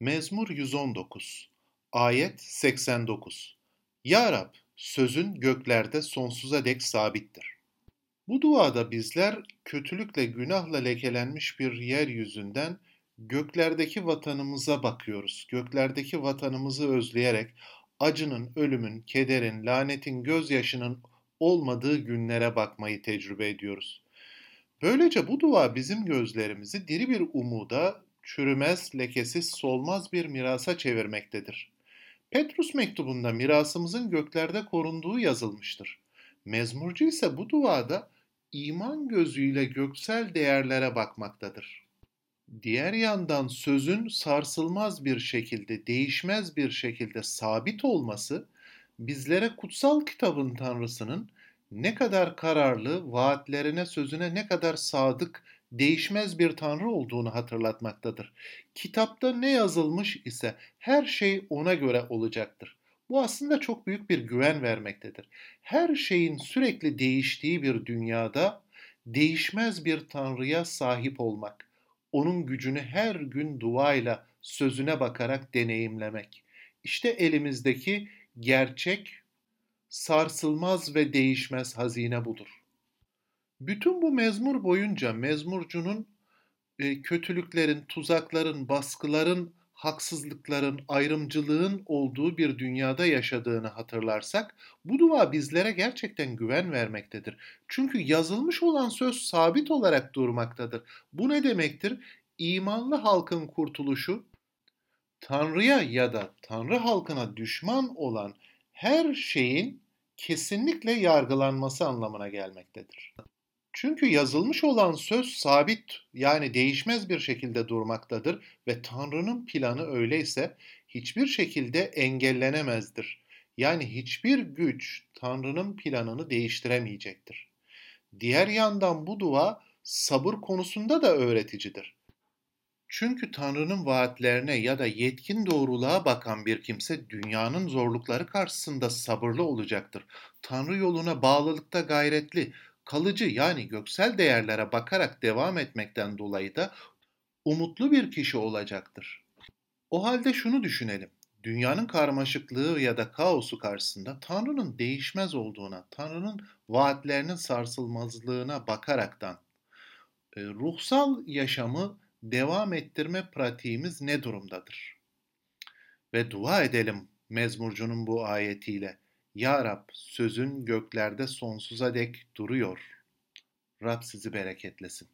Mezmur 119 Ayet 89 Ya Rab, sözün göklerde sonsuza dek sabittir. Bu duada bizler kötülükle günahla lekelenmiş bir yeryüzünden göklerdeki vatanımıza bakıyoruz. Göklerdeki vatanımızı özleyerek acının, ölümün, kederin, lanetin, gözyaşının olmadığı günlere bakmayı tecrübe ediyoruz. Böylece bu dua bizim gözlerimizi diri bir umuda, çürümez, lekesiz, solmaz bir mirasa çevirmektedir. Petrus mektubunda mirasımızın göklerde korunduğu yazılmıştır. Mezmurcu ise bu duada iman gözüyle göksel değerlere bakmaktadır. Diğer yandan sözün sarsılmaz bir şekilde, değişmez bir şekilde sabit olması bizlere kutsal kitabın tanrısının ne kadar kararlı, vaatlerine, sözüne ne kadar sadık, değişmez bir tanrı olduğunu hatırlatmaktadır. Kitapta ne yazılmış ise her şey ona göre olacaktır. Bu aslında çok büyük bir güven vermektedir. Her şeyin sürekli değiştiği bir dünyada değişmez bir tanrıya sahip olmak, onun gücünü her gün duayla, sözüne bakarak deneyimlemek. İşte elimizdeki gerçek sarsılmaz ve değişmez hazine budur. Bütün bu mezmur boyunca mezmurcunun e, kötülüklerin, tuzakların, baskıların, haksızlıkların, ayrımcılığın olduğu bir dünyada yaşadığını hatırlarsak bu dua bizlere gerçekten güven vermektedir. Çünkü yazılmış olan söz sabit olarak durmaktadır. Bu ne demektir? İmanlı halkın kurtuluşu Tanrı'ya ya da Tanrı halkına düşman olan her şeyin kesinlikle yargılanması anlamına gelmektedir. Çünkü yazılmış olan söz sabit yani değişmez bir şekilde durmaktadır ve Tanrı'nın planı öyleyse hiçbir şekilde engellenemezdir. Yani hiçbir güç Tanrı'nın planını değiştiremeyecektir. Diğer yandan bu dua sabır konusunda da öğreticidir. Çünkü Tanrı'nın vaatlerine ya da yetkin doğruluğa bakan bir kimse dünyanın zorlukları karşısında sabırlı olacaktır. Tanrı yoluna bağlılıkta gayretli, kalıcı yani göksel değerlere bakarak devam etmekten dolayı da umutlu bir kişi olacaktır. O halde şunu düşünelim. Dünyanın karmaşıklığı ya da kaosu karşısında Tanrı'nın değişmez olduğuna, Tanrı'nın vaatlerinin sarsılmazlığına bakaraktan e, ruhsal yaşamı devam ettirme pratiğimiz ne durumdadır? Ve dua edelim mezmurcunun bu ayetiyle. Ya Rab sözün göklerde sonsuza dek duruyor. Rab sizi bereketlesin.